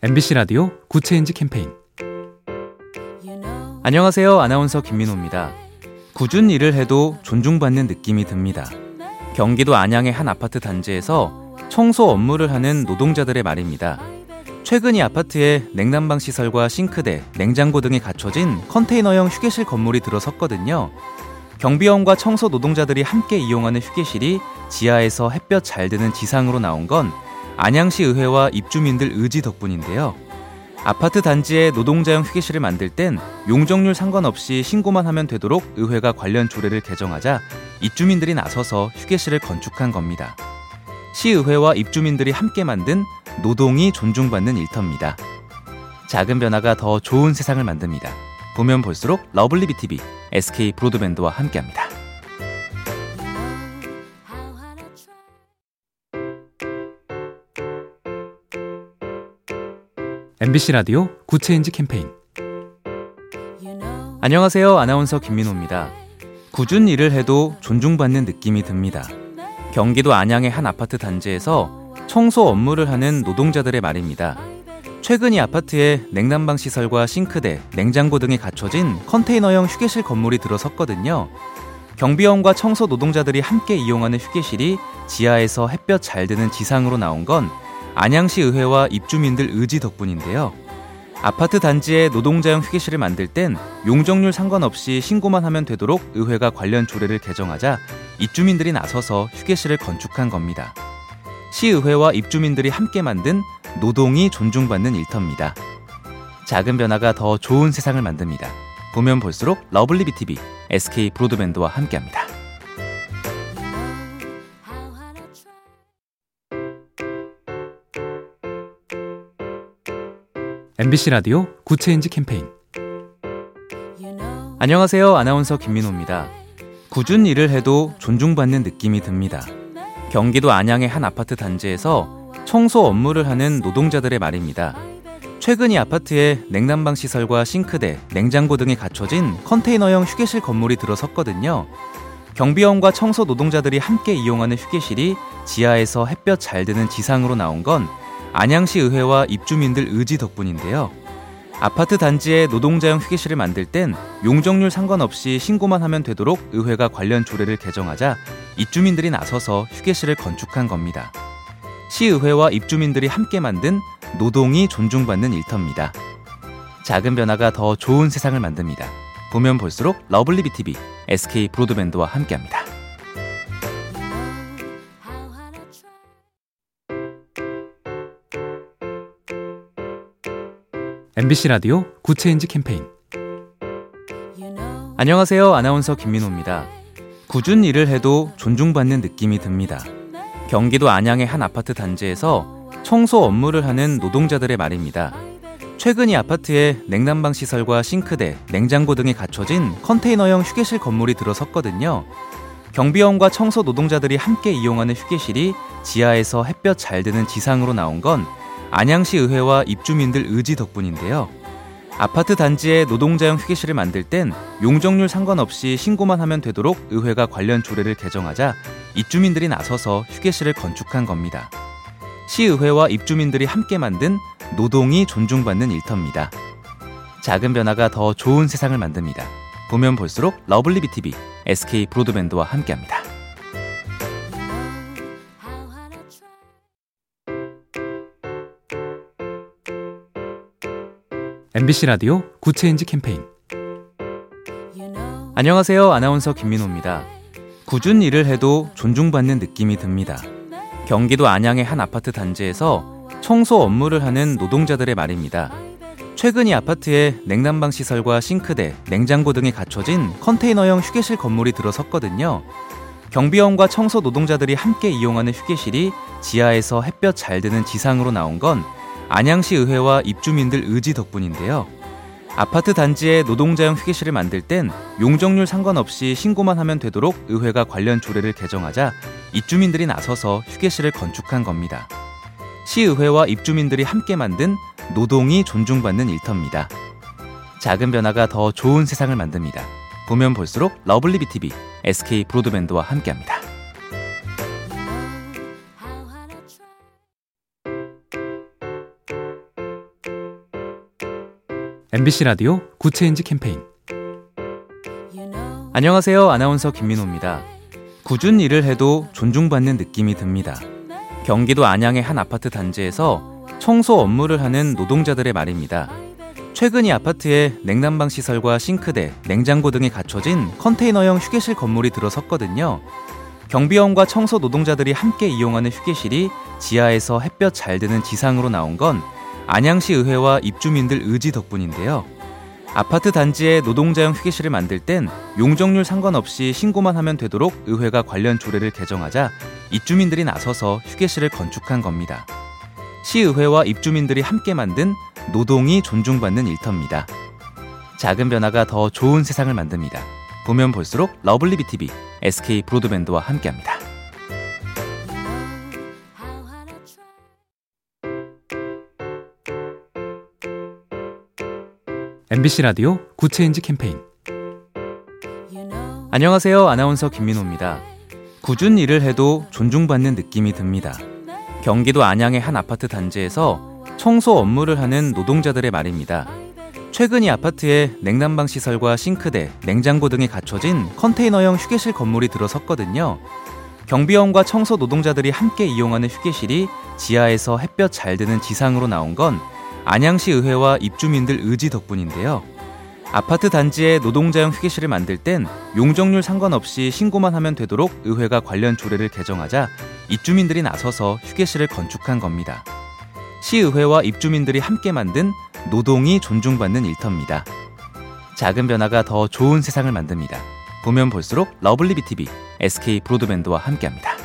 MBC 라디오 Good Change 캠페인 안녕하세요. 아나운서 김민호입니다. 궂은 일을 해도 존중받는 느낌이 듭니다. 경기도 안양의 한 아파트 단지에서 청소 업무를 하는 노동자들의 말입니다. 최근 이 아파트에 냉난방 시설과 싱크대, 냉장고 등이 갖춰진 컨테이너형 휴게실 건물이 들어섰거든요. 경비원과 청소 노동자들이 함께 이용하는 휴게실이 지하에서 햇볕 잘 드는 지상으로 나온 건 안양시 의회와 입주민들 의지 덕분인데요. 아파트 단지에 노동자용 휴게실을 만들 땐 용적률 상관없이 신고만 하면 되도록 의회가 관련 조례를 개정하자 입주민들이 나서서 휴게실을 건축한 겁니다. 시의회와 입주민들이 함께 만든 노동이 존중받는 일터입니다. 작은 변화가 더 좋은 세상을 만듭니다. 보면 볼수록 lovely B tv SK 브로드밴드와 함께합니다. MBC 라디오 Good Change 캠페인 안녕하세요. 아나운서 김민호입니다. 궂은 일을 해도 존중받는 느낌이 듭니다. 경기도 안양의 한 아파트 단지에서 청소 업무를 하는 노동자들의 말입니다. 최근 이 아파트에 냉난방 시설과 싱크대, 냉장고 등이 갖춰진 컨테이너형 휴게실 건물이 들어섰거든요. 경비원과 청소 노동자들이 함께 이용하는 휴게실이 지하에서 햇볕 잘 드는 지상으로 나온 건 안양시 의회와 입주민들 의지 덕분인데요. 아파트 단지에 노동자용 휴게실을 만들 땐 용적률 상관없이 신고만 하면 되도록 의회가 관련 조례를 개정하자 입주민들이 나서서 휴게실을 건축한 겁니다. 시의회와 입주민들이 함께 만든 노동이 존중받는 일터입니다. 작은 변화가 더 좋은 세상을 만듭니다. 보면 볼수록 lovely B tv SK 브로드밴드와 함께합니다. MBC 라디오 Good Change 캠페인 안녕하세요. 아나운서 김민호입니다. 궂은 일을 해도 존중받는 느낌이 듭니다. 경기도 안양의 한 아파트 단지에서 청소 업무를 하는 노동자들의 말입니다. 최근 이 아파트에 냉난방 시설과 싱크대, 냉장고 등이 갖춰진 컨테이너형 휴게실 건물이 들어섰거든요. 경비원과 청소 노동자들이 함께 이용하는 휴게실이 지하에서 햇볕 잘 드는 지상으로 나온 건 안양시 의회와 입주민들 의지 덕분인데요. 아파트 단지에 노동자용 휴게실을 만들 땐 용적률 상관없이 신고만 하면 되도록 의회가 관련 조례를 개정하자 입주민들이 나서서 휴게실을 건축한 겁니다. 시의회와 입주민들이 함께 만든 노동이 존중받는 일터입니다. 작은 변화가 더 좋은 세상을 만듭니다. 보면 볼수록 lovely B tv SK 브로드밴드와 함께합니다. MBC 라디오 Good Change 캠페인 안녕하세요. 아나운서 김민호입니다. 궂은 일을 해도 존중받는 느낌이 듭니다. 경기도 안양의 한 아파트 단지에서 청소 업무를 하는 노동자들의 말입니다. 최근 이 아파트에 냉난방 시설과 싱크대, 냉장고 등이 갖춰진 컨테이너형 휴게실 건물이 들어섰거든요. 경비원과 청소 노동자들이 함께 이용하는 휴게실이 지하에서 햇볕 잘 드는 지상으로 나온 건 안양시 의회와 입주민들 의지 덕분인데요. 아파트 단지에 노동자용 휴게실을 만들 땐 용적률 상관없이 신고만 하면 되도록 의회가 관련 조례를 개정하자 입주민들이 나서서 휴게실을 건축한 겁니다. 시의회와 입주민들이 함께 만든 노동이 존중받는 일터입니다. 작은 변화가 더 좋은 세상을 만듭니다. 보면 볼수록 lovely B tv SK 브로드밴드와 함께합니다. MBC 라디오 Good Change 캠페인 안녕하세요. 아나운서 김민호입니다. 궂은 일을 해도 존중받는 느낌이 듭니다. 경기도 안양의 한 아파트 단지에서 청소 업무를 하는 노동자들의 말입니다. 최근 이 아파트에 냉난방 시설과 싱크대, 냉장고 등이 갖춰진 컨테이너형 휴게실 건물이 들어섰거든요. 경비원과 청소 노동자들이 함께 이용하는 휴게실이 지하에서 햇볕 잘 드는 지상으로 나온 건 안양시 의회와 입주민들 의지 덕분인데요. 아파트 단지에 노동자용 휴게실을 만들 땐 용적률 상관없이 신고만 하면 되도록 의회가 관련 조례를 개정하자 입주민들이 나서서 휴게실을 건축한 겁니다. 시의회와 입주민들이 함께 만든 노동이 존중받는 일터입니다. 작은 변화가 더 좋은 세상을 만듭니다. 보면 볼수록 lovely B tv SK 브로드밴드와 함께합니다. MBC 라디오 Good Change 캠페인 안녕하세요. 아나운서 김민호입니다. 궂은 일을 해도 존중받는 느낌이 듭니다. 경기도 안양의 한 아파트 단지에서 청소 업무를 하는 노동자들의 말입니다. 최근 이 아파트에 냉난방 시설과 싱크대, 냉장고 등이 갖춰진 컨테이너형 휴게실 건물이 들어섰거든요. 경비원과 청소 노동자들이 함께 이용하는 휴게실이 지하에서 햇볕 잘 드는 지상으로 나온 건 안양시 의회와 입주민들 의지 덕분인데요. 아파트 단지에 노동자용 휴게실을 만들 땐 용적률 상관없이 신고만 하면 되도록 의회가 관련 조례를 개정하자 입주민들이 나서서 휴게실을 건축한 겁니다. 시의회와 입주민들이 함께 만든 노동이 존중받는 일터입니다. 작은 변화가 더 좋은 세상을 만듭니다. 보면 볼수록 lovely B tv SK 브로드밴드와 함께합니다. MBC 라디오 Good Change 캠페인 안녕하세요. 아나운서 김민호입니다. 궂은 일을 해도 존중받는 느낌이 듭니다. 경기도 안양의 한 아파트 단지에서 청소 업무를 하는 노동자들의 말입니다. 최근 이 아파트에 냉난방 시설과 싱크대, 냉장고 등이 갖춰진 컨테이너형 휴게실 건물이 들어섰거든요. 경비원과 청소 노동자들이 함께 이용하는 휴게실이 지하에서 햇볕 잘 드는 지상으로 나온 건 안양시 의회와 입주민들 의지 덕분인데요. 아파트 단지에 노동자용 휴게실을 만들 땐 용적률 상관없이 신고만 하면 되도록 의회가 관련 조례를 개정하자 입주민들이 나서서 휴게실을 건축한 겁니다. 시의회와 입주민들이 함께 만든 노동이 존중받는 일터입니다. 작은 변화가 더 좋은 세상을 만듭니다. 보면 볼수록 lovely B tv SK 브로드밴드와 함께합니다.